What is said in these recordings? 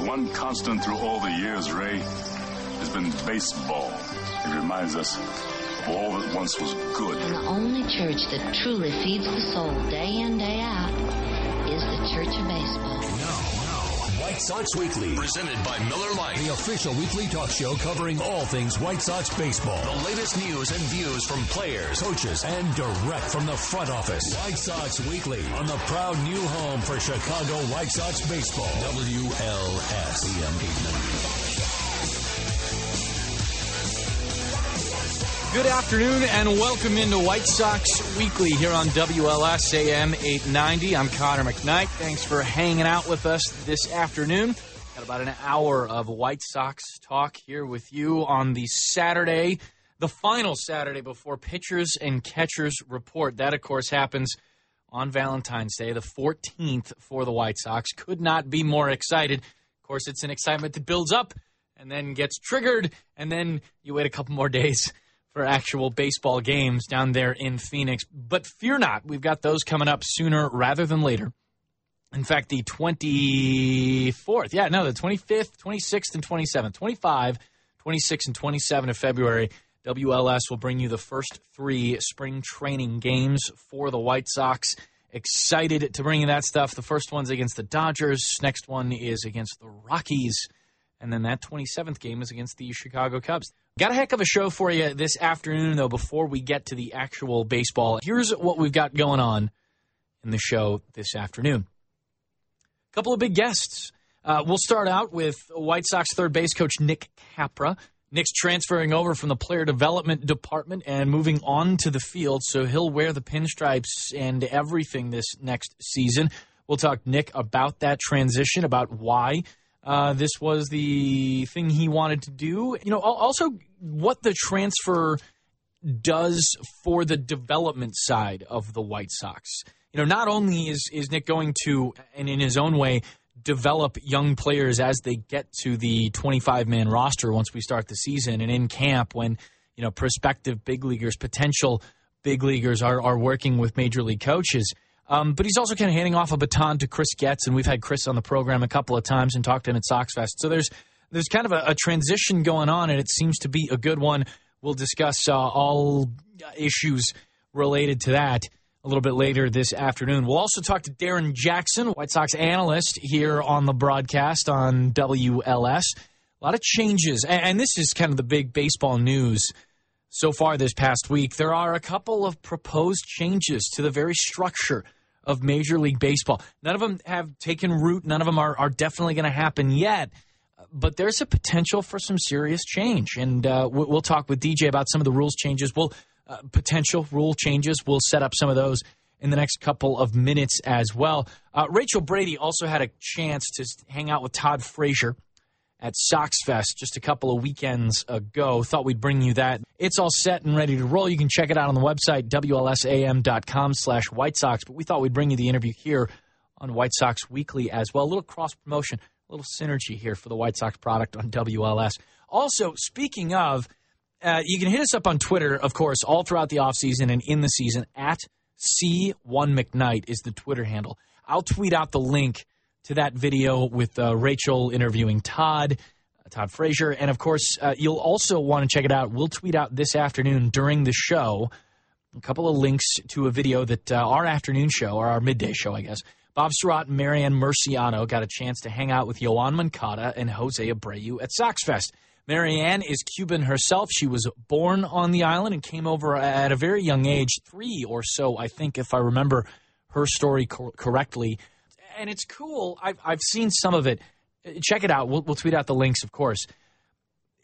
The one constant through all the years, Ray, has been baseball. It reminds us of all that once was good. And the only church that truly feeds the soul day in, day out is the Church of Baseball. White Sox Weekly, Presented by Miller Lite. the official weekly talk show covering all things White Sox baseball. The latest news and views from players. Coaches and direct from the front office. White Sox Weekly on the proud new home for Chicago White Sox baseball. WLS Good afternoon and welcome into White Sox Weekly here on WLS AM 890. I'm Connor McKnight. Thanks for hanging out with us this afternoon. Got about an hour of White Sox talk here with you on the Saturday, the final Saturday before pitchers and catchers report. That, of course, happens on Valentine's Day, the 14th for the White Sox. Could not be more excited. Of course, it's an excitement that builds up and then gets triggered, and then you wait a couple more days for actual baseball games down there in Phoenix. But fear not, we've got those coming up sooner rather than later. In fact, the 24th, yeah, no, the 25th, 26th, and 27th, 25, 26, and 27 of February, WLS will bring you the first three spring training games for the White Sox. Excited to bring you that stuff. The first one's against the Dodgers. Next one is against the Rockies. And then that 27th game is against the Chicago Cubs. Got a heck of a show for you this afternoon, though, before we get to the actual baseball. Here's what we've got going on in the show this afternoon. A couple of big guests. Uh, we'll start out with White Sox third base coach Nick Capra. Nick's transferring over from the player development department and moving on to the field, so he'll wear the pinstripes and everything this next season. We'll talk Nick about that transition, about why uh, this was the thing he wanted to do. You know, also what the transfer does for the development side of the White Sox. You know, not only is is Nick going to, and in his own way, develop young players as they get to the 25 man roster once we start the season and in camp when you know prospective big leaguers, potential big leaguers are are working with major league coaches. Um, but he's also kind of handing off a baton to Chris Getz, and we've had Chris on the program a couple of times and talked to him at Sox Fest. So there's there's kind of a, a transition going on, and it seems to be a good one. We'll discuss uh, all issues related to that a little bit later this afternoon. We'll also talk to Darren Jackson, White Sox analyst here on the broadcast on WLS. A lot of changes, and, and this is kind of the big baseball news so far this past week. There are a couple of proposed changes to the very structure of Major League Baseball. None of them have taken root. None of them are, are definitely going to happen yet. But there's a potential for some serious change, and uh, we- we'll talk with DJ about some of the rules changes. We'll uh, potential rule changes. We'll set up some of those in the next couple of minutes as well. Uh, Rachel Brady also had a chance to hang out with Todd Frazier at Sox Fest just a couple of weekends ago. Thought we'd bring you that. It's all set and ready to roll. You can check it out on the website, WLSAM.com slash White Sox. But we thought we'd bring you the interview here on White Sox Weekly as well. A little cross promotion, a little synergy here for the White Sox product on WLS. Also, speaking of, uh, you can hit us up on Twitter, of course, all throughout the offseason and in the season. At C1McKnight is the Twitter handle. I'll tweet out the link to that video with uh, Rachel interviewing Todd, uh, Todd Frazier. And of course, uh, you'll also want to check it out. We'll tweet out this afternoon during the show a couple of links to a video that uh, our afternoon show, or our midday show, I guess. Bob Sirott and Marianne Murciano got a chance to hang out with Yoan Moncada and Jose Abreu at Sox Fest. Marianne is Cuban herself. She was born on the island and came over at a very young age, three or so, I think, if I remember her story cor- correctly. And it's cool. I've, I've seen some of it. Check it out. We'll, we'll tweet out the links, of course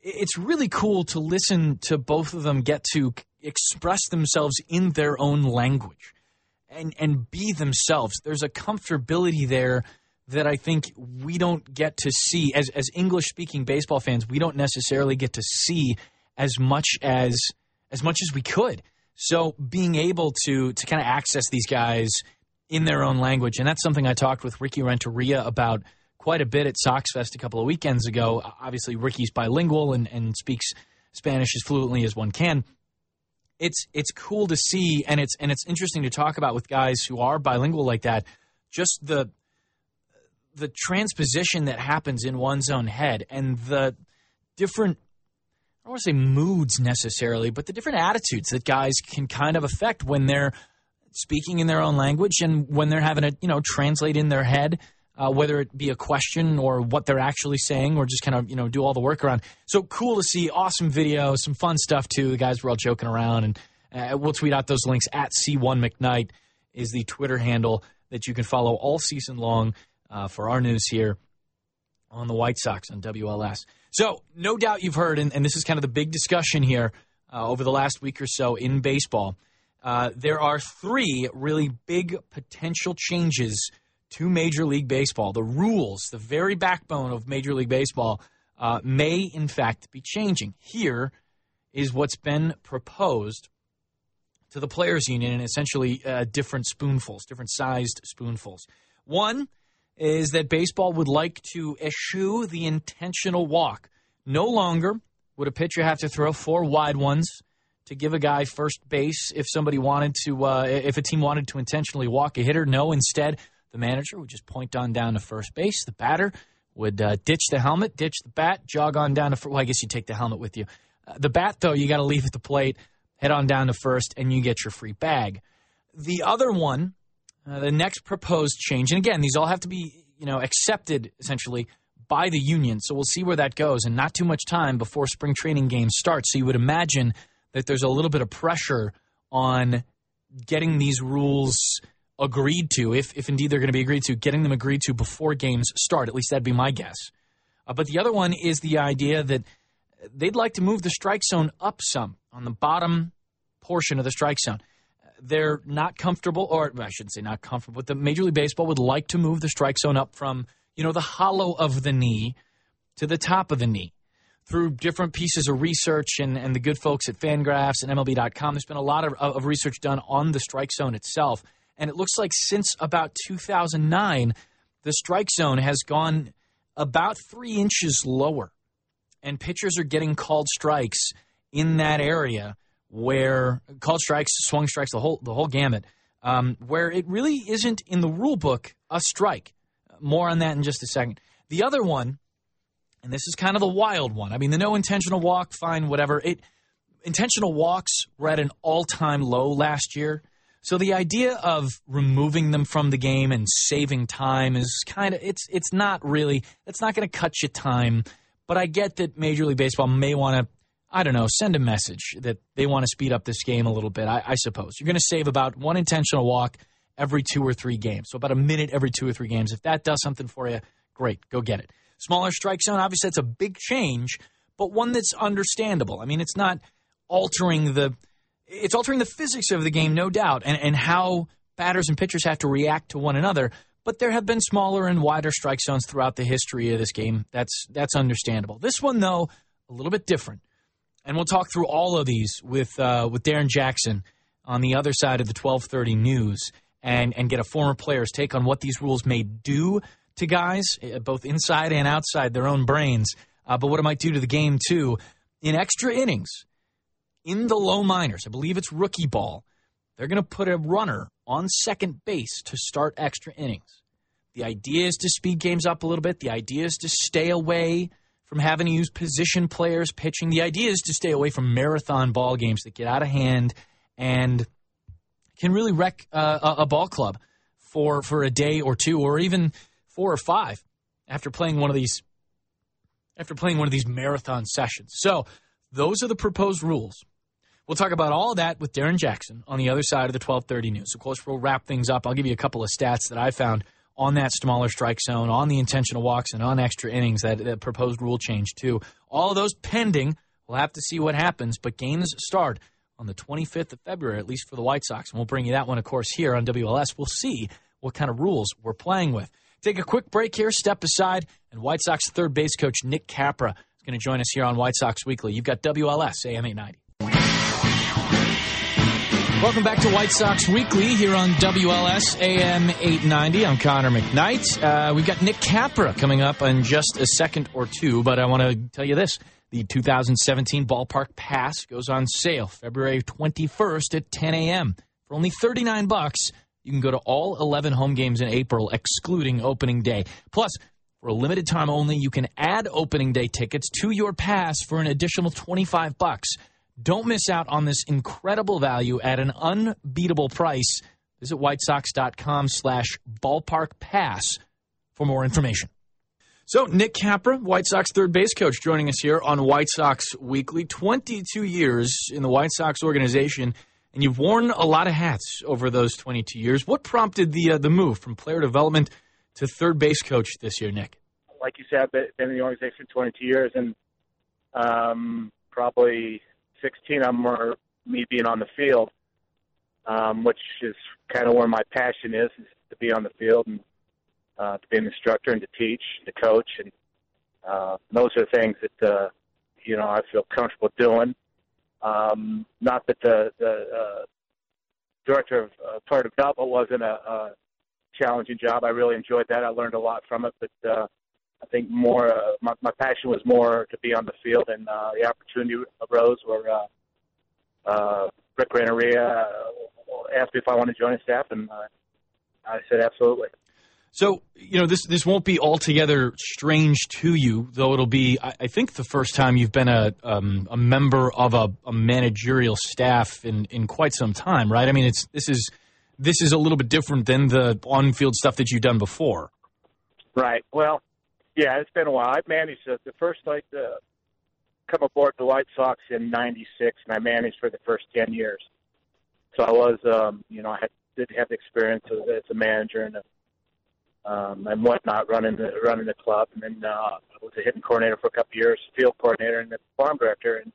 it's really cool to listen to both of them get to express themselves in their own language and and be themselves. There's a comfortability there that I think we don't get to see as as English speaking baseball fans. We don't necessarily get to see as much as as much as we could. So being able to to kind of access these guys in their own language, and that's something I talked with Ricky Renteria about quite a bit at Sox Fest a couple of weekends ago. Obviously, Ricky's bilingual and, and speaks Spanish as fluently as one can. It's it's cool to see, and it's and it's interesting to talk about with guys who are bilingual like that. Just the the transposition that happens in one's own head and the different I don't want to say moods necessarily, but the different attitudes that guys can kind of affect when they're speaking in their own language and when they're having to, you know, translate in their head, uh, whether it be a question or what they're actually saying or just kind of, you know, do all the work around. So cool to see. Awesome video, some fun stuff too. The guys were all joking around and uh, we'll tweet out those links at C1 McKnight is the Twitter handle that you can follow all season long uh, for our news here on the White Sox on WLS. So, no doubt you've heard, and, and this is kind of the big discussion here uh, over the last week or so in baseball. Uh, there are three really big potential changes to Major League Baseball. The rules, the very backbone of Major League Baseball, uh, may in fact be changing. Here is what's been proposed to the Players Union in essentially uh, different spoonfuls, different sized spoonfuls. One is that baseball would like to eschew the intentional walk. No longer would a pitcher have to throw four wide ones to give a guy first base if somebody wanted to, uh, if a team wanted to intentionally walk a hitter. No, instead, the manager would just point on down to first base. The batter would uh, ditch the helmet, ditch the bat, jog on down to first. Well, I guess you take the helmet with you. Uh, the bat, though, you got to leave at the plate, head on down to first, and you get your free bag. The other one uh, the next proposed change, and again, these all have to be you know accepted essentially by the union. So we'll see where that goes, and not too much time before spring training games start. So you would imagine that there's a little bit of pressure on getting these rules agreed to, if if indeed they're going to be agreed to, getting them agreed to before games start. At least that'd be my guess. Uh, but the other one is the idea that they'd like to move the strike zone up some on the bottom portion of the strike zone they're not comfortable, or I shouldn't say not comfortable, but the Major League Baseball would like to move the strike zone up from, you know, the hollow of the knee to the top of the knee through different pieces of research and, and the good folks at Fangraphs and MLB.com. There's been a lot of, of research done on the strike zone itself. And it looks like since about 2009, the strike zone has gone about three inches lower. And pitchers are getting called strikes in that area where called strikes, swung strikes, the whole the whole gamut, um, where it really isn't in the rule book a strike. More on that in just a second. The other one, and this is kind of the wild one. I mean, the no intentional walk, fine, whatever. It intentional walks were at an all time low last year. So the idea of removing them from the game and saving time is kind of it's it's not really it's not going to cut you time. But I get that Major League Baseball may want to I don't know, send a message that they want to speed up this game a little bit, I, I suppose. You're going to save about one intentional walk every two or three games. So about a minute every two or three games. If that does something for you, great, go get it. Smaller strike zone, obviously that's a big change, but one that's understandable. I mean, it's not altering the it's altering the physics of the game, no doubt, and, and how batters and pitchers have to react to one another. But there have been smaller and wider strike zones throughout the history of this game. That's that's understandable. This one, though, a little bit different and we'll talk through all of these with uh, with Darren Jackson on the other side of the 1230 news and and get a former player's take on what these rules may do to guys eh, both inside and outside their own brains. Uh, but what it might do to the game too in extra innings in the low minors i believe it's rookie ball they're going to put a runner on second base to start extra innings. The idea is to speed games up a little bit. The idea is to stay away from having to use position players pitching. The idea is to stay away from marathon ball games that get out of hand and can really wreck uh, a, ball club for for a day or two or even four or five after playing one of these after playing one of these marathon sessions. So those are the proposed rules. We'll talk about all of that with Darren Jackson on the other side of the 1230 news. Of course, we'll wrap things up. I'll give you a couple of stats that I found on that smaller strike zone, on the intentional walks, and on extra innings, that, that proposed rule change, too. All of those pending. We'll have to see what happens, but games start on the 25th of February, at least for the White Sox. And we'll bring you that one, of course, here on WLS. We'll see what kind of rules we're playing with. Take a quick break here, step aside, and White Sox third base coach Nick Capra is going to join us here on White Sox Weekly. You've got WLS AM 890. Welcome back to White Sox Weekly here on WLS AM 890. I'm Connor McKnight. Uh, we've got Nick Capra coming up in just a second or two, but I want to tell you this. The 2017 Ballpark Pass goes on sale February 21st at 10 a.m. For only 39 bucks, You can go to all 11 home games in April, excluding opening day. Plus, for a limited time only, you can add opening day tickets to your pass for an additional 25 bucks. Don't miss out on this incredible value at an unbeatable price. Visit whitesox.com slash ballpark pass for more information. So, Nick Capra, White Sox third base coach, joining us here on White Sox Weekly. 22 years in the White Sox organization, and you've worn a lot of hats over those 22 years. What prompted the uh, the move from player development to third base coach this year, Nick? Like you said, I've been in the organization for 22 years, and um, probably 16 of them are me being on the field, um, which is kind of where my passion is, is to be on the field and uh, to be an instructor and to teach, to coach, and uh, those are things that uh, you know I feel comfortable doing. Um, not that the the uh, director of uh, player development wasn't a, a challenging job. I really enjoyed that. I learned a lot from it, but uh, I think more uh, my, my passion was more to be on the field, and uh, the opportunity arose where uh, uh, Rick Renteria uh, asked me if I wanted to join his staff, and uh, I said absolutely. So, you know, this this won't be altogether strange to you, though it'll be, I, I think, the first time you've been a um, a member of a, a, managerial staff in, in quite some time, right? I mean, it's this is this is a little bit different than the on field stuff that you've done before. Right. Well, yeah, it's been a while. I managed the, the first like the come aboard the White Sox in '96, and I managed for the first ten years. So I was, um, you know, I had, did have the experience as, as a manager and a um, and whatnot, running the running the club, and then uh, I was a hitting coordinator for a couple of years, field coordinator, and the farm director, and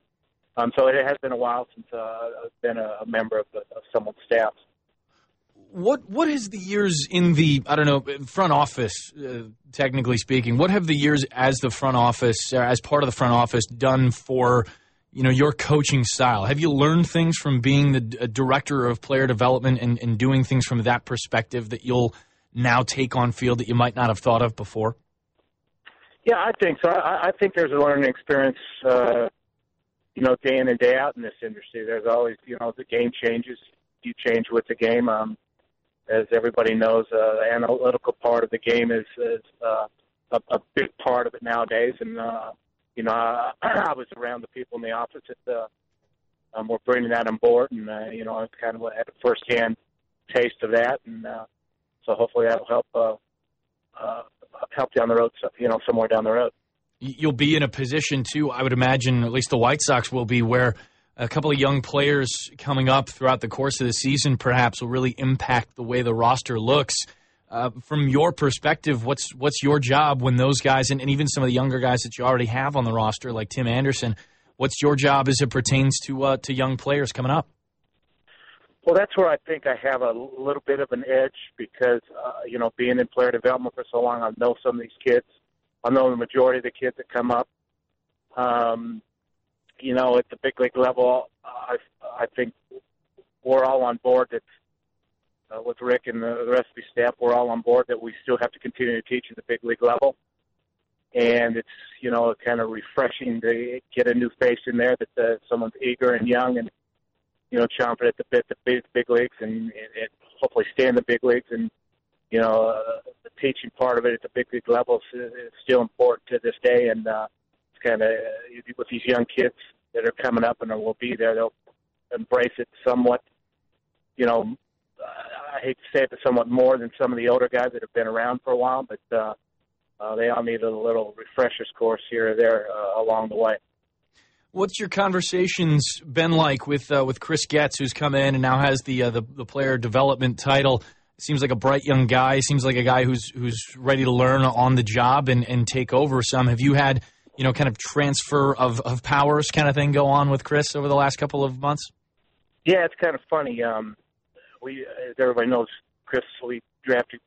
um, so it has been a while since uh, I've been a, a member of, the, of someone's staff. What what has the years in the I don't know front office, uh, technically speaking, what have the years as the front office, uh, as part of the front office, done for you know your coaching style? Have you learned things from being the director of player development and, and doing things from that perspective that you'll now take on field that you might not have thought of before? Yeah, I think so. I, I think there's a learning experience, uh, you know, day in and day out in this industry. There's always, you know, the game changes. You change with the game. Um, as everybody knows, uh, the analytical part of the game is, is uh, a, a big part of it nowadays. And, uh, you know, I, I was around the people in the office that uh, um, were bringing that on board. And, uh, you know, I kind of had a firsthand taste of that. And, uh, so hopefully that'll help uh, uh, help down the road. You know, somewhere down the road. You'll be in a position too. I would imagine, at least the White Sox will be, where a couple of young players coming up throughout the course of the season perhaps will really impact the way the roster looks. Uh, from your perspective, what's what's your job when those guys and, and, even some of the younger guys that you already have on the roster, like Tim Anderson, what's your job as it pertains to uh, to young players coming up? Well, that's where I think I have a little bit of an edge because, uh, you know, being in player development for so long, I know some of these kids. I know the majority of the kids that come up. Um, you know, at the big league level, I, I think we're all on board that uh, with Rick and the, rest of the staff, we're all on board that we still have to continue to teach at the big league level. And it's, you know, kind of refreshing to get a new face in there that uh, someone's eager and young and you know, chomping at the bit to big, big leagues and, and, and hopefully stay in the big leagues. And, you know, uh, the teaching part of it at the big league level is, is still important to this day. And uh, it's kind of uh, with these young kids that are coming up and will be there, they'll embrace it somewhat. You know, I hate to say it, but somewhat more than some of the older guys that have been around for a while. But uh, uh, they all need a little refreshers course here or there uh, along the way. What's your conversations been like with uh, with Chris Getz, who's come in and now has the, uh, the the player development title? Seems like a bright young guy. Seems like a guy who's who's ready to learn on the job and, and take over some. Have you had you know kind of transfer of, of powers kind of thing go on with Chris over the last couple of months? Yeah, it's kind of funny. Um, we as everybody knows, Chris we drafted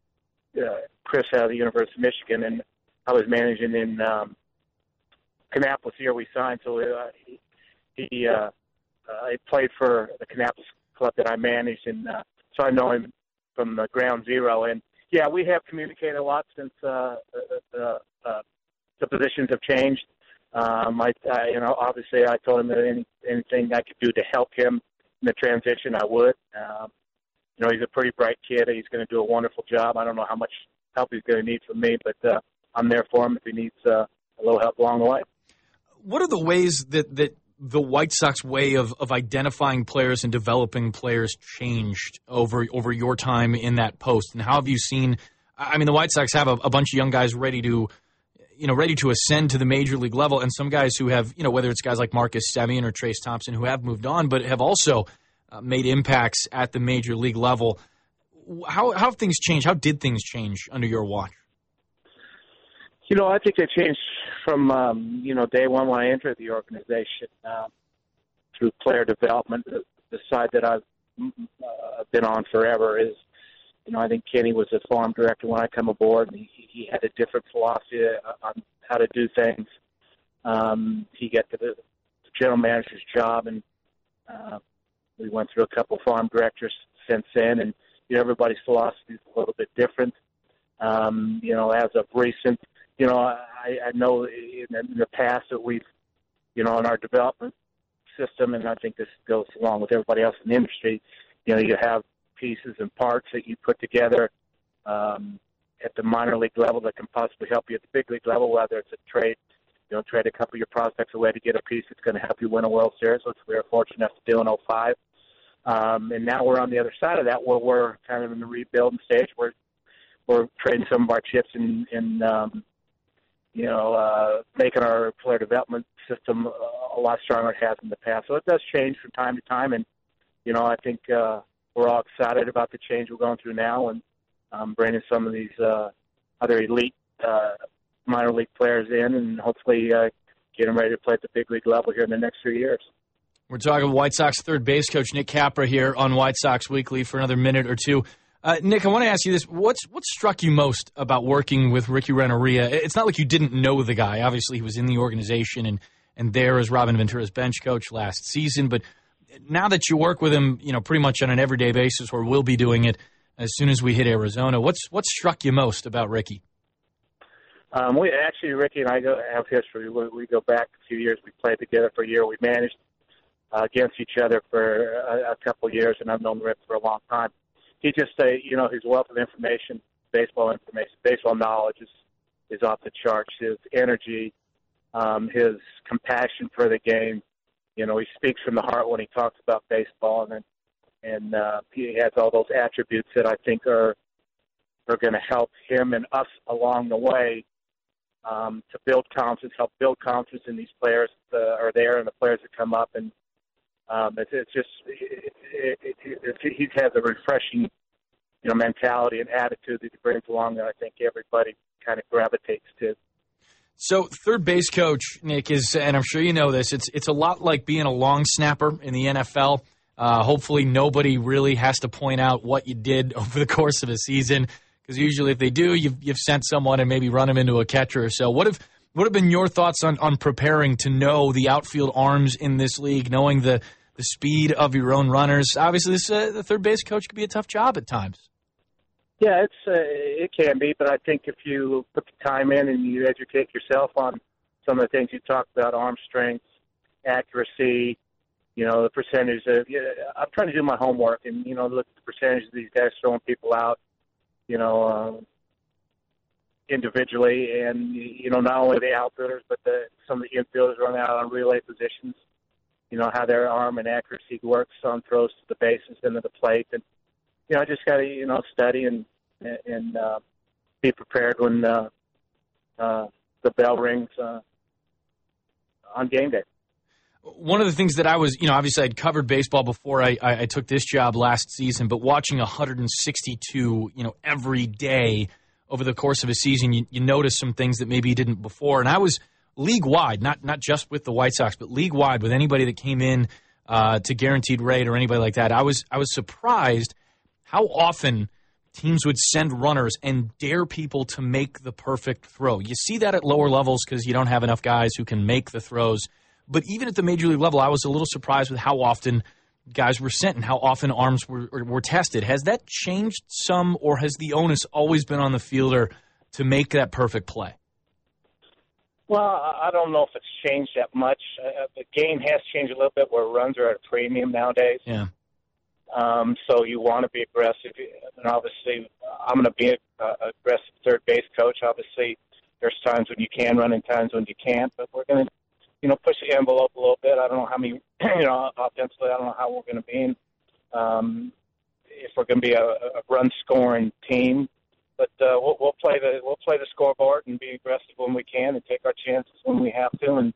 uh, Chris out of the University of Michigan, and I was managing in um, Kannapolis year we signed. So uh, he, he uh, uh, played for the Kannapolis club that I managed, and uh, so I know him from the ground zero. And yeah, we have communicated a lot since uh, the uh, the positions have changed. Um, I, I, you know, obviously, I told him that any, anything I could do to help him in the transition, I would. Um, you know, he's a pretty bright kid. He's going to do a wonderful job. I don't know how much help he's going to need from me, but uh, I'm there for him if he needs uh, a little help along the way. What are the ways that that the White Sox way of, of identifying players and developing players changed over over your time in that post? And how have you seen? I mean, the White Sox have a, a bunch of young guys ready to, you know, ready to ascend to the major league level, and some guys who have, you know, whether it's guys like Marcus Semien or Trayce Thompson who have moved on, but have also uh, made impacts at the major league level. How, how have things changed? How did things change under your watch? You know, I think they changed from um, you know day one when I entered the organization uh, through player development. The, side that I've uh, been on forever is, you know, I think Kenny was a farm director when I come aboard, and he, he had a different philosophy on how to do things. Um, he got to the general manager's job, and uh, we went through a couple farm directors since then, and you know, everybody's philosophy is a little bit different. Um, you know, as of recent, you know, I, I know in, in the past that we've, you know, in our development system, and I think this goes along with everybody else in the industry. You know, you have pieces and parts that you put together um, at the minor league level that can possibly help you at the big league level, whether it's a trade, you know, trade a couple of your prospects away to get a piece that's going to help you win a World Series, which we were fortunate enough to do in 05. Um, and now we're on the other side of that, where we're kind of in the rebuilding stage. We're we're trading some of our chips in, in um, you know, uh, making our player development system a lot stronger than it has in the past. So it does change from time to time, and you know, I think uh, we're all excited about the change we're going through now, and um, bringing some of these uh, other elite uh, minor league players in, and hopefully uh, get them ready to play at the big league level here in the next few years. We're talking White Sox third base coach Nick Capra here on White Sox Weekly for another minute or two. Uh, Nick, I want to ask you this: what's what struck you most about working with Ricky Renteria? It's not like you didn't know the guy. Obviously, he was in the organization and and there as Robin Ventura's bench coach last season. But now that you work with him, you know, pretty much on an everyday basis, or will be doing it as soon as we hit Arizona, what's what struck you most about Ricky? Um, we actually, Ricky and I go, have history. We, we go back a few years. We played together for a year. We managed uh, against each other for a, a couple years, and I've known Rick for a long time he just say, you know, his wealth of information, baseball information, baseball knowledge is is off the charts. His energy, um, his compassion for the game. You know, he speaks from the heart when he talks about baseball, and and uh, he has all those attributes that I think are are going to help him and us along the way um, to build confidence, help build confidence in these players that are there and the players that come up, and um, it's, it's just it, it, it, it, he has a refreshing, you know, mentality and attitude that he brings along that I think everybody kind of gravitates to. So, third base coach Nick is, and I'm sure you know this. It's it's a lot like being a long snapper in the NFL. Uh, hopefully, nobody really has to point out what you did over the course of a season, because usually, if they do, you've you've sent someone and maybe run them into a catcher or so. What if what have been your thoughts on, on preparing to know the outfield arms in this league, knowing the, the speed of your own runners? Obviously, this, uh, the third base coach could be a tough job at times. Yeah, it's uh, it can be, but I think if you put the time in and you educate yourself on some of the things you talked about, arm strength, accuracy, you know, the percentage of. Yeah, I'm trying to do my homework and you know look at the percentage of these guys throwing people out. You know, uh, individually, and you know not only the outfielders but the some of the infielders running out on relay positions. You know how their arm and accuracy works on throws to the bases and to the plate, and you know I just got to you know study and and uh, be prepared when uh, uh, the bell rings uh, on game day. One of the things that I was, you know, obviously I'd covered baseball before I, I, I took this job last season, but watching 162, you know, every day over the course of a season, you, you notice some things that maybe you didn't before. And I was league wide, not not just with the White Sox, but league wide with anybody that came in uh, to guaranteed rate or anybody like that. I was I was surprised how often teams would send runners and dare people to make the perfect throw. You see that at lower levels because you don't have enough guys who can make the throws. But even at the major league level, I was a little surprised with how often guys were sent and how often arms were, were tested. Has that changed some, or has the onus always been on the fielder to make that perfect play? Well, I don't know if it's changed that much. Uh, the game has changed a little bit where runs are at a premium nowadays. Yeah. Um, so you want to be aggressive, and obviously, I'm going to be a, a aggressive third base coach. Obviously, there's times when you can run and times when you can't, but we're going to, you know, push the envelope a little bit. I don't know how many, you know, offensively, I don't know how we're going to be. Um, if we're going to be a, a run scoring team, but uh, we'll, we'll play the we'll play the scoreboard and be aggressive when we can and take our chances when we have to. And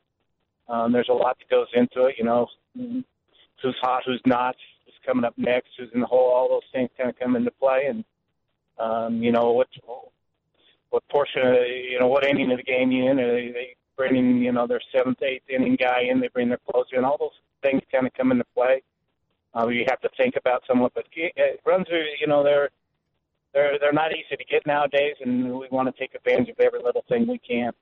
um, there's a lot that goes into it, you know, who's hot, who's not, who's coming up next, who's in the hole. All those things kind of come into play, and um, you know what what portion of you know what inning of the game you in. Are they, they bringing you know their seventh, eighth inning guy in. They bring their closer in. All those things kind of come into play. Uh, you have to think about somewhat, but runs are you know they're they're they're not easy to get nowadays, and we want to take advantage of every little thing we can.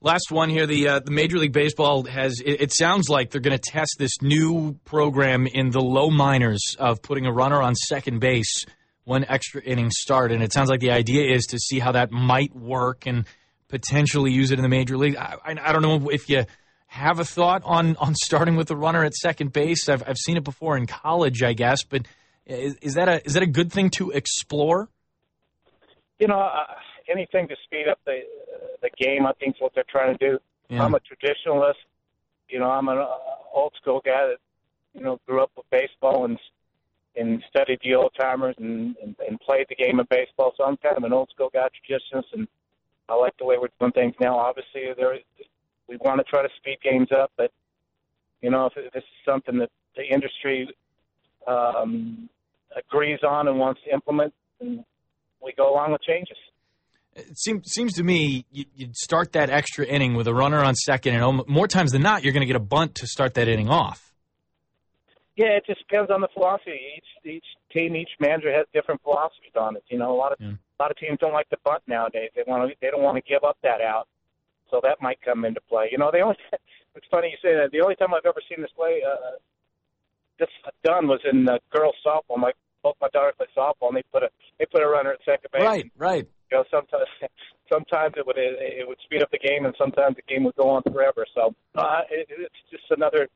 Last one here. The uh, the Major League Baseball has. It, it sounds like they're going to test this new program in the low minors of putting a runner on second base when extra innings start, and it sounds like the idea is to see how that might work and potentially use it in the major league. I, I, I don't know if you have a thought on on starting with the runner at second base. I've I've seen it before in college, I guess, but is, is that a is that a good thing to explore? You know, uh, anything to speed up the the game. I think is what they're trying to do. Yeah. I'm a traditionalist. You know, I'm an uh, old school guy that you know grew up with baseball and and studied the old timers and, and and played the game of baseball. So I'm kind of an old school guy, traditionalist, and I like the way we're doing things now. Obviously, there we want to try to speed games up, but you know, if this is something that the industry um, agrees on and wants to implement, then we go along with changes. It seems seems to me you, would start that extra inning with a runner on second, and more times than not, you're going to get a bunt to start that inning off. Yeah, it just depends on the philosophy. Each each team, each manager has different philosophies on it. You know, a lot of Yeah. A lot of teams don't like the bunt nowadays. They want to they don't want to give up that out, so that might come into play. You know, they only. It's funny you say that. The only time I've ever seen this play uh, this done was in uh, girls softball. My both my daughters play softball, and they put a they put a runner at second base. Right, right. You know, sometimes sometimes it would it, it would speed up the game, and sometimes the game would go on forever. So uh, it, it's just another,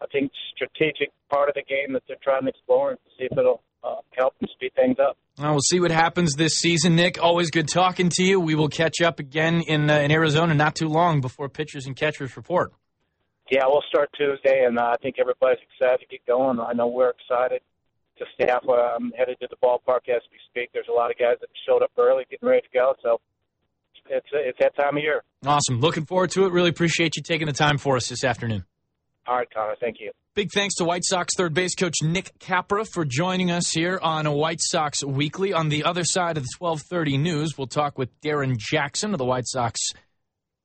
I think, strategic part of the game that they're trying to explore and see if it'll uh, help and speed things up. Well, we'll see what happens this season, Nick. Always good talking to you. We will catch up again in uh, in Arizona not too long before pitchers and catchers report. Yeah, we'll start Tuesday, and uh, I think everybody's excited to get going. I know we're excited. The staff, uh, I'm headed to the ballpark as we speak. There's a lot of guys that showed up early, getting ready to go. So it's it's that time of year. Awesome. Looking forward to it. Really appreciate you taking the time for us this afternoon. All right, Connor. Thank you. Big thanks to White Sox third base coach Nick Capra for joining us here on White Sox Weekly. On the other side of the 1230 news, we'll talk with Darren Jackson of the White Sox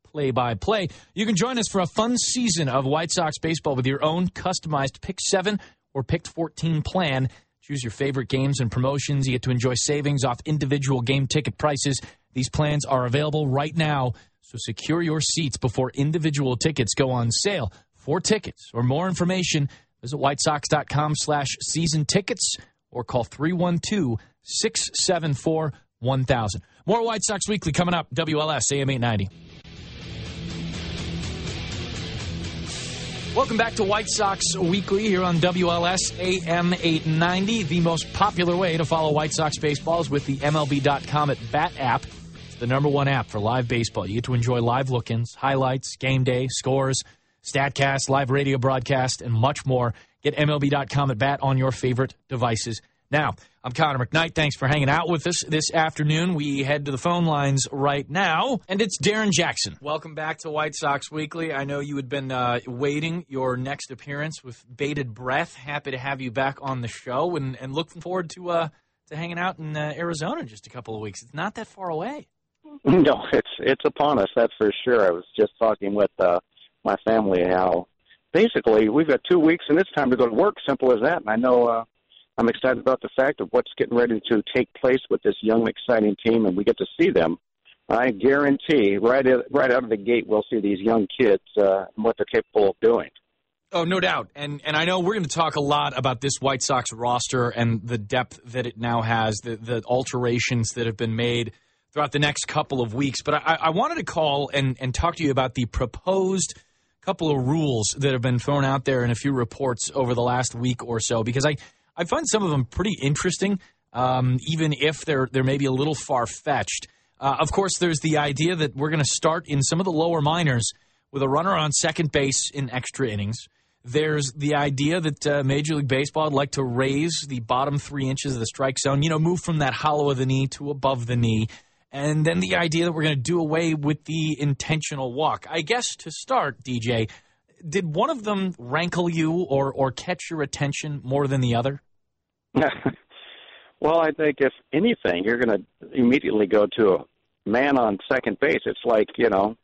play-by-play. You can join us for a fun season of White Sox baseball with your own customized Pick 7 or Pick 14 plan. Choose your favorite games and promotions. You get to enjoy savings off individual game ticket prices. These plans are available right now, so secure your seats before individual tickets go on sale. For tickets or more information, visit whitesox.com slash season tickets or call 312-674-1000. More White Sox Weekly coming up, WLS AM 890. Welcome back to White Sox Weekly here on WLS AM 890. The most popular way to follow White Sox baseball is with the MLB.com at Bat app. It's the number one app for live baseball. You get to enjoy live look ins, highlights, game day, scores, StatCast, live radio broadcast, and much more. Get MLB.com at Bat on your favorite devices. Now, I'm Connor McKnight. Thanks for hanging out with us this afternoon. We head to the phone lines right now, and it's Darren Jackson. Welcome back to White Sox Weekly. I know you had been uh, waiting your next appearance with bated breath. Happy to have you back on the show, and, and looking forward to uh, to hanging out in uh, Arizona in just a couple of weeks. It's not that far away. No, it's it's upon us. That's for sure. I was just talking with uh, my family how basically we've got two weeks and it's time to go to work. Simple as that. And I know uh, I'm excited about the fact of what's getting ready to take place with this young, exciting team, and we get to see them. I guarantee right right out of the gate we'll see these young kids uh, and what they're capable of doing. Oh, no doubt. And and I know we're going to talk a lot about this White Sox roster and the depth that it now has, the the alterations that have been made throughout the next couple of weeks. But I, I wanted to call and, and talk to you about the proposed couple of rules that have been thrown out there in a few reports over the last week or so, because I, I find some of them pretty interesting, um, even if they're they're maybe a little far fetched. Uh, of course, there's the idea that we're going to start in some of the lower minors with a runner on second base in extra innings. There's the idea that uh, Major League Baseball would like to raise the bottom three inches of the strike zone, you know, move from that hollow of the knee to above the knee. And then the idea that we're going to do away with the intentional walk. I guess to start, DJ, did one of them rankle you or, or catch your attention more than the other? well, I think if anything, you're going to immediately go to a man on second base. It's like, you know,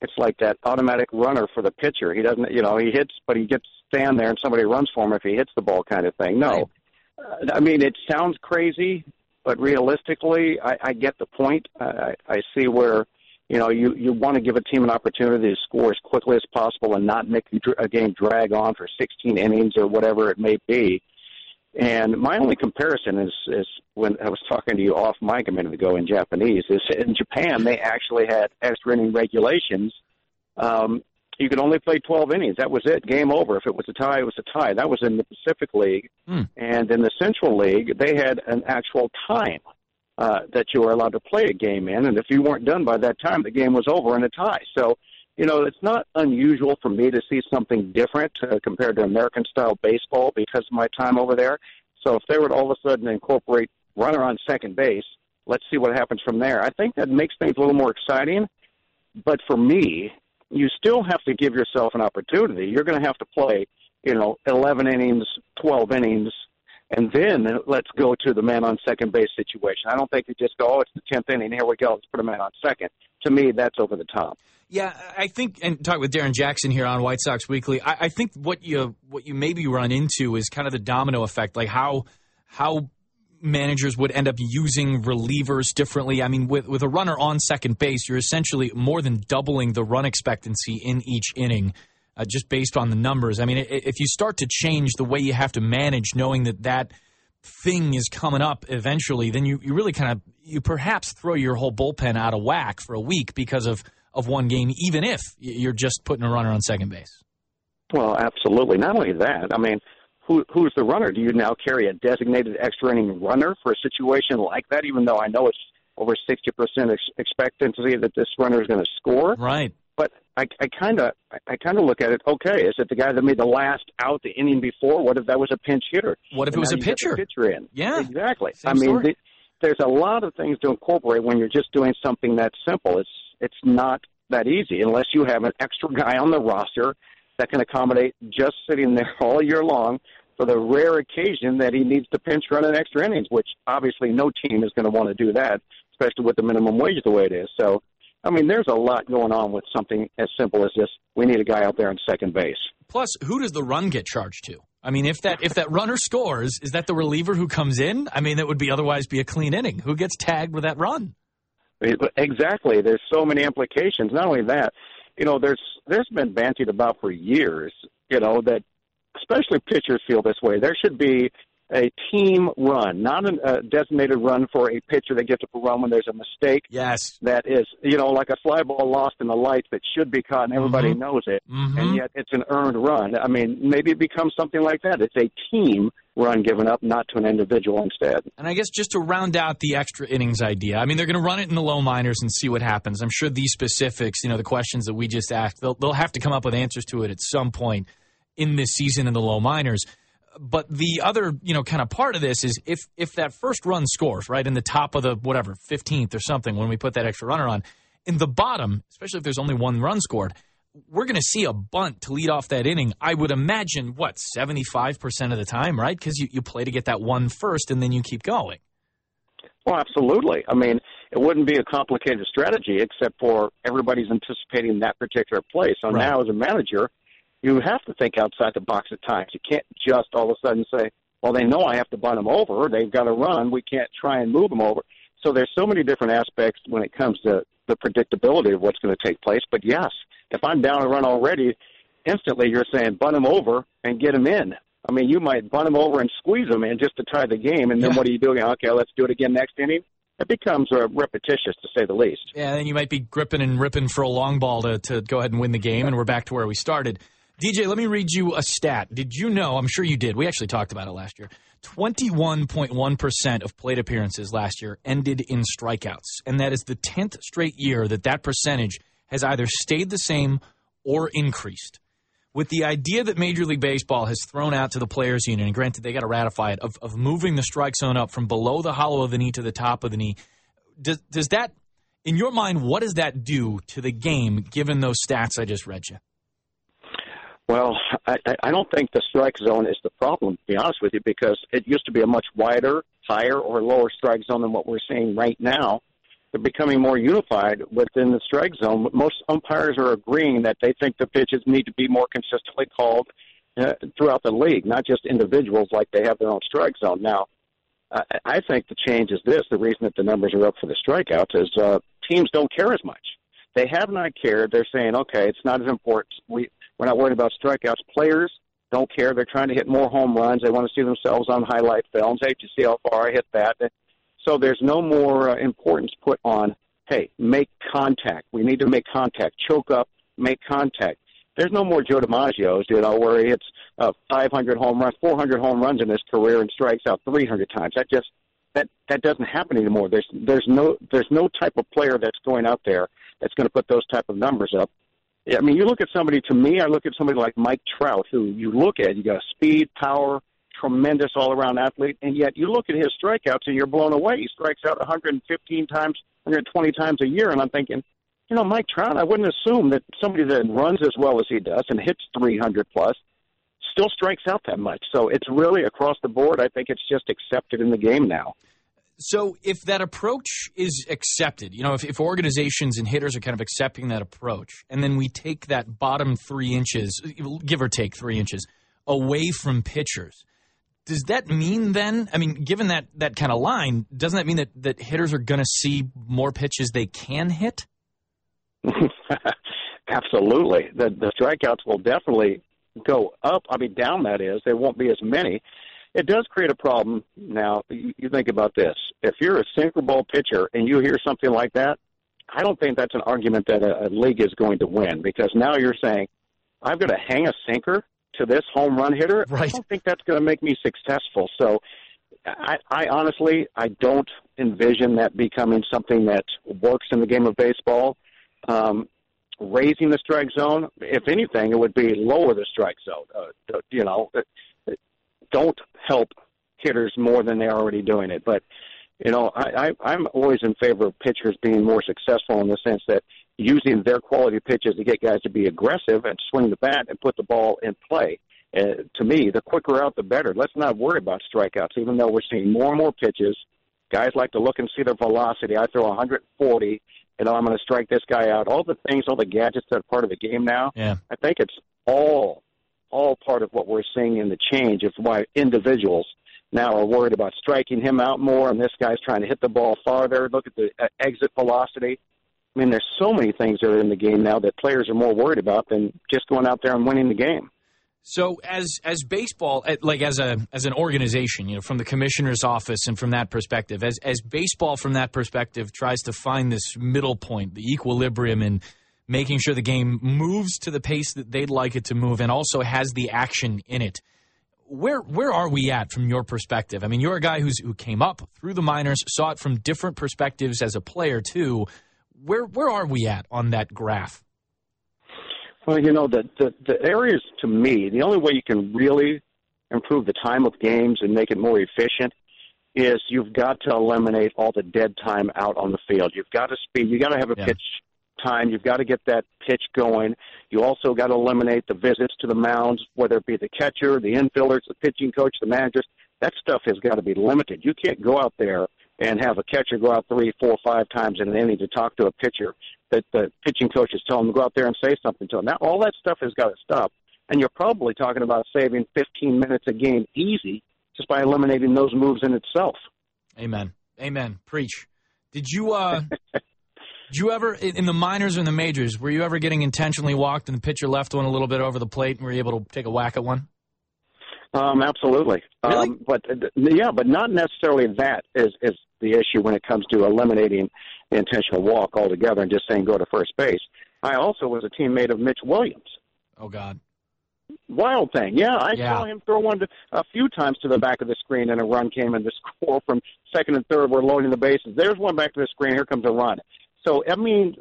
it's like that automatic runner for the pitcher. He doesn't, you know, he hits, but he gets stand there and somebody runs for him if he hits the ball, kind of thing. No, right. uh, I mean it sounds crazy, but realistically, I, I get the point. I, I see where you know you you want to give a team an opportunity to score as quickly as possible and not make a game drag on for 16 innings or whatever it may be. And my only comparison is is when I was talking to you off mic a minute ago in Japanese is in Japan they actually had extra inning regulations. Um, you could only play 12 innings. That was it. Game over. If it was a tie, it was a tie. That was in the Pacific League. Hmm. And in the Central League, they had an actual time uh, that you were allowed to play a game in. And if you weren't done by that time, the game was over in a tie. So, you know, it's not unusual for me to see something different uh, compared to American style baseball because of my time over there. So if they were to all of a sudden incorporate runner on second base, let's see what happens from there. I think that makes things a little more exciting. But for me, you still have to give yourself an opportunity. You're going to have to play, you know, 11 innings, 12 innings, and then let's go to the man on second base situation. I don't think you just go, oh, it's the 10th inning, here we go, let's put a man on second. To me, that's over the top. Yeah, I think, and talk with Darren Jackson here on White Sox Weekly. I, I think what you what you maybe run into is kind of the domino effect, like how how managers would end up using relievers differently. I mean, with, with a runner on second base, you're essentially more than doubling the run expectancy in each inning. Uh, just based on the numbers. I mean, if you start to change the way you have to manage, knowing that that thing is coming up eventually, then you, you really kind of you perhaps throw your whole bullpen out of whack for a week because of of one game, even if you're just putting a runner on second base. Well, absolutely. Not only that, I mean, who who's the runner? Do you now carry a designated extra inning runner for a situation like that? Even though I know it's over sixty percent ex- expectancy that this runner is going to score, right? But I kind of I kind of look at it. Okay, is it the guy that made the last out the inning before? What if that was a pinch hitter? What if and it was a pitcher? Pitcher in, yeah, exactly. Same I mean, the, there's a lot of things to incorporate when you're just doing something that simple. It's it's not that easy unless you have an extra guy on the roster that can accommodate just sitting there all year long for the rare occasion that he needs to pinch run an extra innings, which obviously no team is going to want to do that, especially with the minimum wage the way it is. So, I mean, there's a lot going on with something as simple as this. We need a guy out there on second base. Plus, who does the run get charged to? I mean, if that if that runner scores, is that the reliever who comes in? I mean, that would be otherwise be a clean inning. Who gets tagged with that run? Exactly. There's so many implications. Not only that, you know, there's there's been bantied about for years. You know that especially pitchers feel this way. There should be a team run, not a uh, designated run for a pitcher that gets up a run when there's a mistake. Yes. That is, you know, like a fly ball lost in the lights that should be caught and everybody mm-hmm. knows it. Mm-hmm. And yet it's an earned run. I mean, maybe it becomes something like that. It's a team run given up, not to an individual instead. And I guess just to round out the extra innings idea, I mean, they're going to run it in the low minors and see what happens. I'm sure these specifics, you know, the questions that we just asked, they'll, they'll have to come up with answers to it at some point in this season in the low minors. But the other, you know, kind of part of this is if if that first run scores right in the top of the whatever 15th or something when we put that extra runner on, in the bottom, especially if there's only one run scored, we're going to see a bunt to lead off that inning. I would imagine what 75% of the time, right? Because you, you play to get that one first and then you keep going. Well, absolutely. I mean, it wouldn't be a complicated strategy except for everybody's anticipating that particular play. So right. now, as a manager, you have to think outside the box at times. You can't just all of a sudden say, well, they know I have to bunt them over. They've got to run. We can't try and move them over. So there's so many different aspects when it comes to the predictability of what's going to take place. But yes, if I'm down a run already, instantly you're saying bunt them over and get them in. I mean, you might bunt them over and squeeze them in just to tie the game, and then Yeah. what are you doing? Okay, let's do it again next inning. It becomes uh, repetitious to say the least. Yeah, then you might be gripping and ripping for a long ball to, to go ahead and win the game, and we're back to where we started. DJ, let me read you a stat. Did you know? I'm sure you did. We actually talked about it last year. 21.1% of plate appearances last year ended in strikeouts. And that is the 10th straight year that that percentage has either stayed the same or increased. With the idea that Major League Baseball has thrown out to the players' union, and granted they got to ratify it, of, of moving the strike zone up from below the hollow of the knee to the top of the knee, does, does that, in your mind, what does that do to the game given those stats I just read you? Well, I, I don't think the strike zone is the problem, to be honest with you, because it used to be a much wider, higher, or lower strike zone than what we're seeing right now. They're becoming more unified within the strike zone. Most umpires are agreeing that they think the pitches need to be more consistently called uh, throughout the league, not just individuals like they have their own strike zone. Now, I, I think the change is this: the reason that the numbers are up for the strikeouts is uh, teams don't care as much. They have not cared. They're saying, okay, it's not as important. We we're not worried about strikeouts. Players don't care. They're trying to hit more home runs. They want to see themselves on highlight films. Hey, to see how far I hit that. So there's no more uh, importance put on, hey, make contact. We need to make contact. Choke up, make contact. There's no more Joe DiMaggio's, you know, where he hits uh, 500 home runs, 400 home runs in his career and strikes out 300 times. That just that that doesn't happen anymore. There's there's no there's no type of player that's going out there that's going to put those type of numbers up. I mean, you look at somebody. To me, I look at somebody like Mike Trout, who you look at. You got speed, power, tremendous all-around athlete, and yet you look at his strikeouts and you're blown away. He strikes out 115 times, 120 times a year, and I'm thinking, you know, Mike Trout. I wouldn't assume that somebody that runs as well as he does and hits 300 plus still strikes out that much. So it's really across the board. I think it's just accepted in the game now. So if that approach is accepted, you know, if, if organizations and hitters are kind of accepting that approach, and then we take that bottom three inches, give or take three inches, away from pitchers, does that mean then? I mean, given that that kind of line, doesn't that mean that that hitters are going to see more pitches they can hit? Absolutely, the the strikeouts will definitely go up. I mean, down that is. There won't be as many it does create a problem. Now, you think about this. If you're a sinker ball pitcher and you hear something like that, I don't think that's an argument that a, a league is going to win because now you're saying, I've got to hang a sinker to this home run hitter. Right. I don't think that's going to make me successful. So, I, I honestly, I don't envision that becoming something that works in the game of baseball. Um, raising the strike zone, if anything, it would be lower the strike zone. Uh, you know, don't help hitters more than they're already doing it. But you know, I, I I'm always in favor of pitchers being more successful in the sense that using their quality pitches to get guys to be aggressive and swing the bat and put the ball in play. Uh, to me, the quicker out, the better. Let's not worry about strikeouts, even though we're seeing more and more pitches. Guys like to look and see their velocity. I throw 140, and I'm going to strike this guy out. All the things, all the gadgets that are part of the game now. Yeah. I think it's all all part of what we're seeing in the change of why individuals now are worried about striking him out more, and this guy's trying to hit the ball farther. Look at the uh, exit velocity. I mean, there's so many things that are in the game now that players are more worried about than just going out there and winning the game. So, as as baseball, eh, like as a as an organization, you know, from the commissioner's office and from that perspective, as as baseball from that perspective tries to find this middle point, the equilibrium in making sure the game moves to the pace that they'd like it to move and also has the action in it. Where where are we at from your perspective? I mean, you're a guy who's who came up through the minors, saw it from different perspectives as a player too. Where where are we at on that graph? Well, you know, the, the the areas to me, the only way you can really improve the time of games and make it more efficient is you've got to eliminate all the dead time out on the field. You've got to speed. You've got to have a yeah. pitch time. You've got to get that pitch going. You also got to eliminate the visits to the mounds, whether it be the catcher, the infielders, the pitching coach, the managers. That stuff has got to be limited. You can't go out there and have a catcher go out three, four, five times in an inning to talk to a pitcher. That the pitching coach is telling him to go out there and say something to him. Now, all that stuff has got to stop. And you're probably talking about saving 15 minutes a game easy just by eliminating those moves in itself. Amen. Amen. Preach. Did you uh Did you ever, in the minors or in the majors, were you ever getting intentionally walked and the pitcher left one a little bit over the plate and were you able to take a whack at one? Um, absolutely. Really? Um, but uh, yeah, but not necessarily that is is the issue when it comes to eliminating the intentional walk altogether and just saying go to first base. I also was a teammate of Mitch Williams. Oh God. Wild thing, yeah. I Yeah. saw him throw one to, a few times to the back of the screen, and a run came in to score from second and third. We're loading the bases. There's one back to the screen. Here comes a run. So I mean,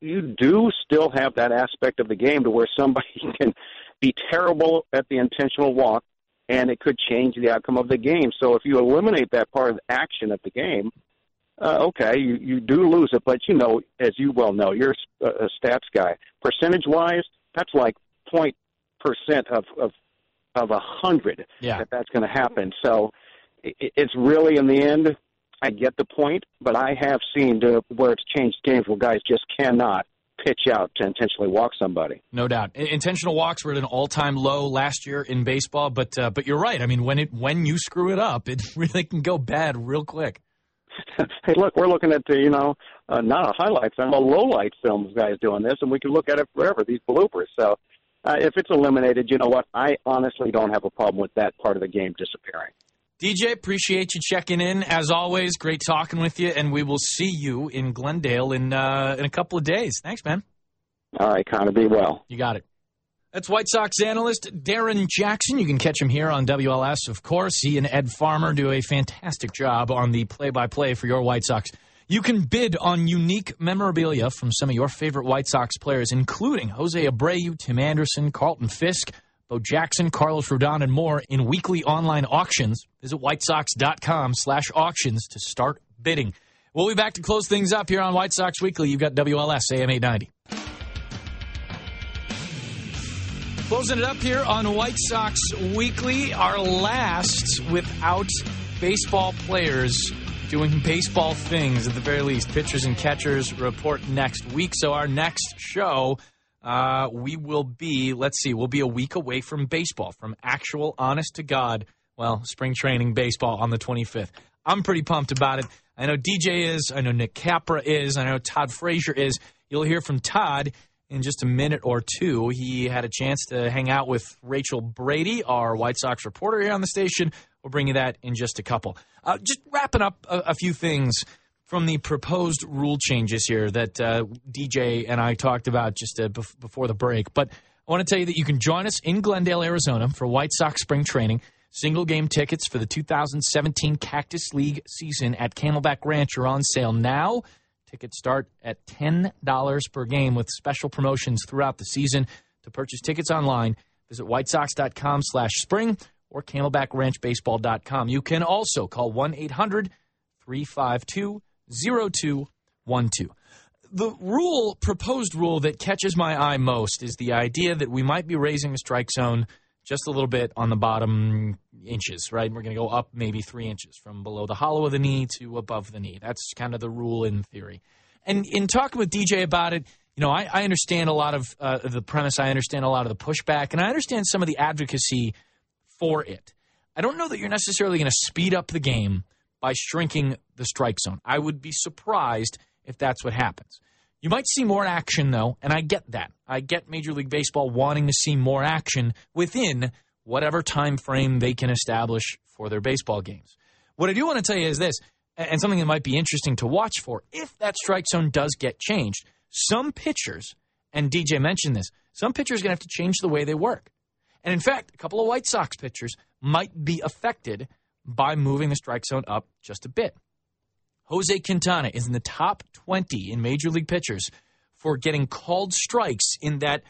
you do still have that aspect of the game to where somebody can be terrible at the intentional walk, and it could change the outcome of the game. So if you eliminate that part of the action of the game, uh, okay, you, you do lose it. But you know, as you well know, you're a, a stats guy. Percentage wise, that's like point percent of of of a hundred Yeah. that that's going to happen. So it, it's really in the end. I get the point, but I have seen to where it's changed games where guys just cannot pitch out to intentionally walk somebody. No doubt. Intentional walks were at an all-time low last year in baseball, but uh, but you're right. I mean, when it when you screw it up, it really can go bad real quick. hey, look, we're looking at the you know uh, not a highlight film, a low light film guys doing this, and we can look at it forever. These bloopers. So uh, if it's eliminated, you know what? I honestly don't have a problem with that part of the game disappearing. DJ, appreciate you checking in as always. Great talking with you, and we will see you in Glendale in uh, in a couple of days. Thanks, man. All right, Connor, be well. You got it. That's White Sox analyst Darrin Jackson. You can catch him here on WLS, of course. He and Ed Farmer do a fantastic job on the play by play for your White Sox. You can bid on unique memorabilia from some of your favorite White Sox players, including Jose Abreu, Tim Anderson, Carlton Fisk, Bo Jackson, Carlos Rodon, and more in weekly online auctions. Visit whitesox.com slash auctions to start bidding. We'll be back to close things up here on White Sox Weekly. You've got WLS AM 890. Closing it up here on White Sox Weekly, our last without baseball players doing baseball things at the very least. Pitchers and catchers report next week. So our next show, uh, we will be, let's see, we'll be a week away from baseball, from actual, honest to God, well, spring training baseball on the 25th. I'm pretty pumped about it. I know DJ is, I know Nick Capra is, I know Todd Frazier is. You'll hear from Todd in just a minute or two. He had a chance to hang out with Rachel Brady, our White Sox reporter here on the station. We'll bring you that in just a couple. Uh, just wrapping up a, a few things from the proposed rule changes here that uh, DJ and I talked about just uh, bef- before the break. But I want to tell you that you can join us in Glendale, Arizona for White Sox spring training. Single game tickets for the 2017 Cactus League season at Camelback Ranch are on sale now. Tickets start at $10 per game with special promotions throughout the season. To purchase tickets online, visit whitesox.com slash spring or camelbackranchbaseball.com. You can also call 1-800-352-0212. The rule, proposed rule that catches my eye most is the idea that we might be raising the strike zone just a little bit on the bottom inches, right? We're going to go up maybe three inches from below the hollow of the knee to above the knee. That's kind of the rule in theory. And in talking with DJ about it, you know, I, I understand a lot of uh, the premise. I understand a lot of the pushback, and I understand some of the advocacy for it. I don't know that you're necessarily going to speed up the game by shrinking the strike zone. I would be surprised if that's what happens. You might see more action, though, and I get that. I get Major League Baseball wanting to see more action within whatever time frame they can establish for their baseball games. What I do want to tell you is this, and something that might be interesting to watch for if that strike zone does get changed. Some pitchers, and DJ mentioned this, some pitchers are going to have to change the way they work. And in fact, a couple of White Sox pitchers might be affected by moving the strike zone up just a bit. Jose Quintana is in the top 20 in major league pitchers for getting called strikes in that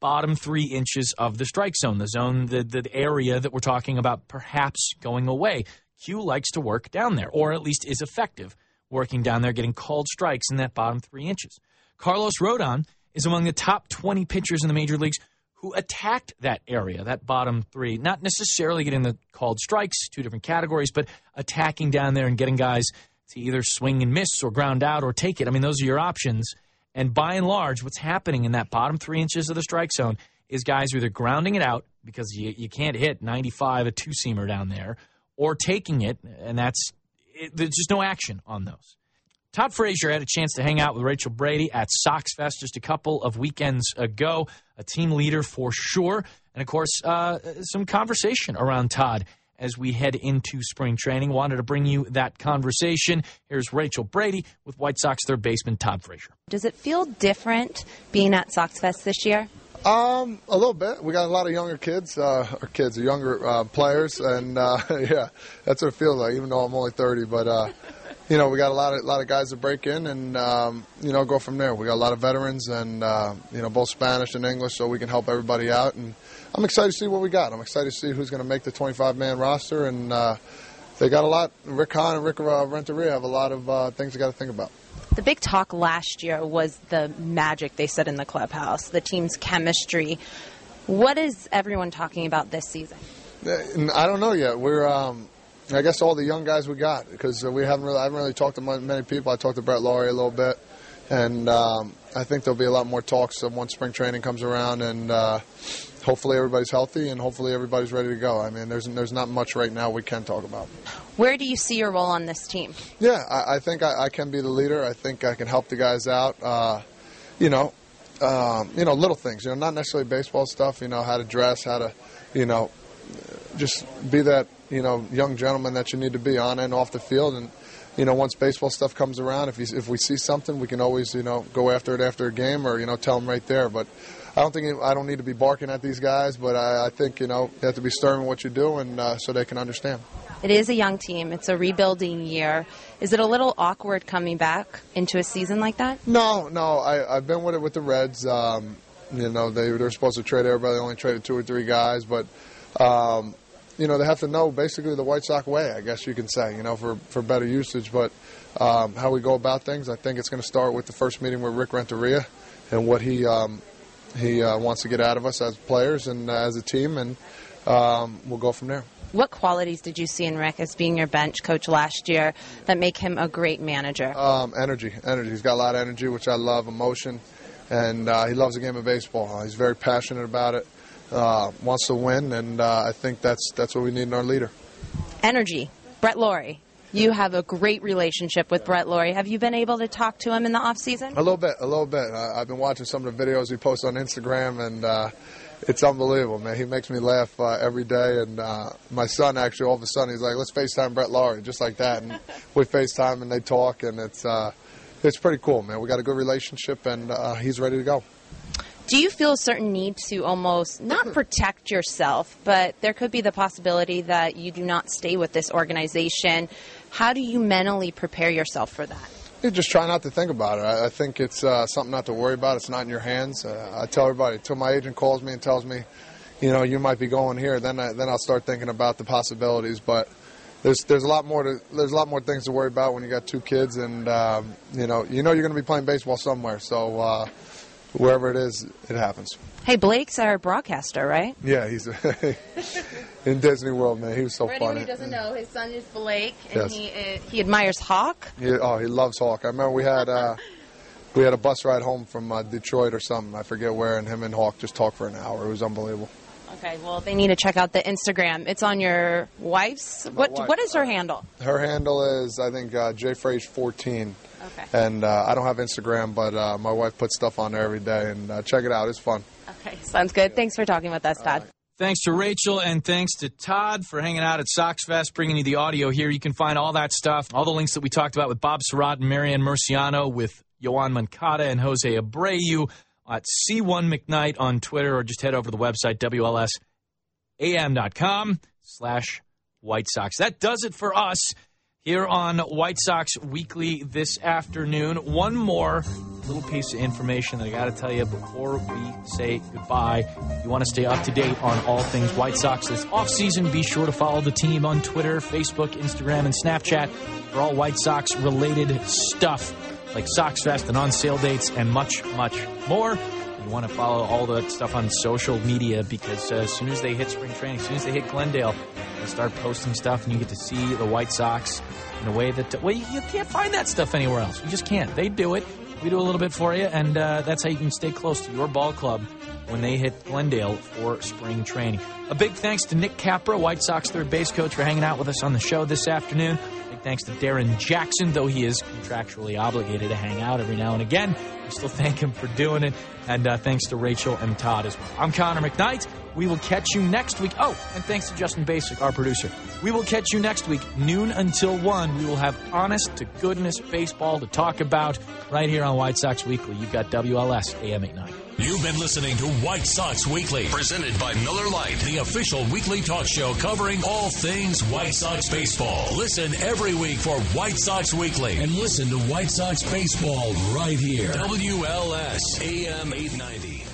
bottom three inches of the strike zone, the zone, the, the area that we're talking about perhaps going away. Q likes to work down there, or at least is effective working down there, getting called strikes in that bottom three inches. Carlos Rodon is among the top 20 pitchers in the major leagues who attacked that area, that bottom three, not necessarily getting the called strikes, two different categories, but attacking down there and getting guys to either swing and miss or ground out or take it. I mean, those are your options. And by and large, what's happening in that bottom three inches of the strike zone is guys are either grounding it out because you, you can't hit 95, a two seamer down there, or taking it, and that's it, there's just no action on those. Todd Frazier had a chance to hang out with Rachel Brady at Sox Fest just a couple of weekends ago. A team leader for sure. And of course, uh, some conversation around Todd as we head into spring training. Wanted to bring you that conversation. Here's Rachel Brady with White Sox third baseman Todd Frazier. Does it feel different being at Sox Fest this year? Um, a little bit. We got a lot of younger kids, uh, or kids, are younger uh, players, and uh, yeah, that's what it feels like. Even though I'm only 30, but uh, you know, we got a lot of lot of guys to break in, and um, you know, go from there. We got a lot of veterans, and uh, you know, both Spanish and English, so we can help everybody out. And I'm excited to see what we got. I'm excited to see who's going to make the 25 man roster, and uh, they got a lot. Rick Hahn and Rick uh, Renteria have a lot of uh, things they got to think about. The big talk last year was the magic they said in the clubhouse, the team's chemistry. What is everyone talking about this season? I don't know yet. We're, um, I guess, all the young guys we got because we haven't really, I haven't really talked to many people. I talked to Brett Lawrie a little bit, and um, I think there'll be a lot more talks once spring training comes around, and uh, hopefully everybody's healthy and hopefully everybody's ready to go. I mean, there's there's not much right now we can talk about. Where do you see your role on this team? Yeah, I, I think I, I, can be the leader. I think I can help the guys out. Uh, you know, um, you know, little things. You know, not necessarily baseball stuff. You know, how to dress, how to, you know, just be that you know young gentleman that you need to be on and off the field. And you know, once baseball stuff comes around, if you, if we see something, we can always you know go after it after a game or you know tell them right there. But I don't think I don't need to be barking at these guys, but I, I think you know you have to be stern in what you do, and uh, so they can understand. It is a young team. It's a rebuilding year. Is it a little awkward coming back into a season like that? No, no. I, I've been with it with the Reds. Um, you know, they they're supposed to trade everybody. They only traded two or three guys, but um, you know they have to know basically the White Sox way. I guess you can say, you know, for for better usage. But um, how we go about things, I think it's going to start with the first meeting with Rick Renteria and what he um, he uh, wants to get out of us as players and uh, as a team, and um, we'll go from there. What qualities did you see in Rick as being your bench coach last year that make him a great manager? Um, energy, energy. He's got a lot of energy, which I love. Emotion, and uh, he loves the game of baseball. he's very passionate about it. Uh, wants to win, and uh, I think that's that's what we need in our leader. Energy. Brett Lawrie. You have a great relationship with Brett Lawrie. Have you been able to talk to him in the off season? A little bit, a little bit. Uh, I've been watching some of the videos he posts on Instagram, and uh, it's unbelievable, man. He makes me laugh uh, every day. And uh, my son actually, all of a sudden, he's like, "Let's FaceTime Brett Lawrie," just like that. And we FaceTime and they talk, and it's uh, it's pretty cool, man. We got a good relationship, and uh, he's ready to go. Do you feel a certain need to almost not protect yourself, but there could be the possibility that you do not stay with this organization how do you mentally prepare yourself for that? You just try not to think about it. I, I think it's uh, something not to worry about. It's not in your hands. Uh, I tell everybody until my agent calls me and tells me, you know, you might be going here. Then I, then I'll start thinking about the possibilities. But there's there's a lot more to there's a lot more things to worry about when you got two kids, and um, you know you know you're going to be playing baseball somewhere. So uh, wherever it is, it happens. Hey, Blake's our broadcaster, right? Yeah, he's in Disney World, man. He was so For funny. who doesn't know, his son is Blake, and yes. he uh, he admires Hawk. He, oh, he loves Hawk. I remember we had uh, we had a bus ride home from uh, Detroit or something. I forget where, and him and Hawk just talked for an hour. It was unbelievable. Okay, well, they need to check out the Instagram. It's on your wife's. My what wife, what is her handle? Her handle is I think uh, jfrage14. Okay. And uh, I don't have Instagram, but uh, my wife puts stuff on there every day, and uh, check it out. It's fun. Okay, sounds good. Thanks for talking with us, Todd. Thanks to Rachel and thanks to Todd for hanging out at Sox Fest, bringing you the audio here. You can find all that stuff, all the links that we talked about with Bob Sirott and Marianne Murciano, with Yoan Moncada and Jose Abreu at C1 McKnight on Twitter, or just head over to the website, WLSAM.com slash White Sox. That does it for us here on White Sox Weekly this afternoon. One more little piece of information that I got to tell you before we say goodbye. If you want to stay up to date on all things White Sox this offseason, be sure to follow the team on Twitter, Facebook, Instagram, and Snapchat for all White Sox related stuff like Sox Fest and on sale dates and much, much more. You want to follow all that stuff on social media because uh, as soon as they hit spring training, as soon as they hit Glendale, they start posting stuff and you get to see the White Sox in a way that, well, you, you can't find that stuff anywhere else. You just can't. They do it. We do a little bit for you, and uh, that's how you can stay close to your ball club when they hit Glendale for spring training. A big thanks to Nick Capra, White Sox third base coach, for hanging out with us on the show this afternoon. Thanks to Darrin Jackson, though he is contractually obligated to hang out every now and again. We still thank him for doing it. And uh, thanks to Rachel and Todd as well. I'm Connor McKnight. We will catch you next week. Oh, and thanks to Justin Basic, our producer. We will catch you next week, noon until 1. We will have honest to goodness baseball to talk about right here on White Sox Weekly. You've got WLS AM 89. You've been listening to White Sox Weekly, presented by Miller Lite, the official weekly talk show covering all things White Sox baseball. Listen every week for White Sox Weekly and listen to White Sox baseball right here. WLS AM 890.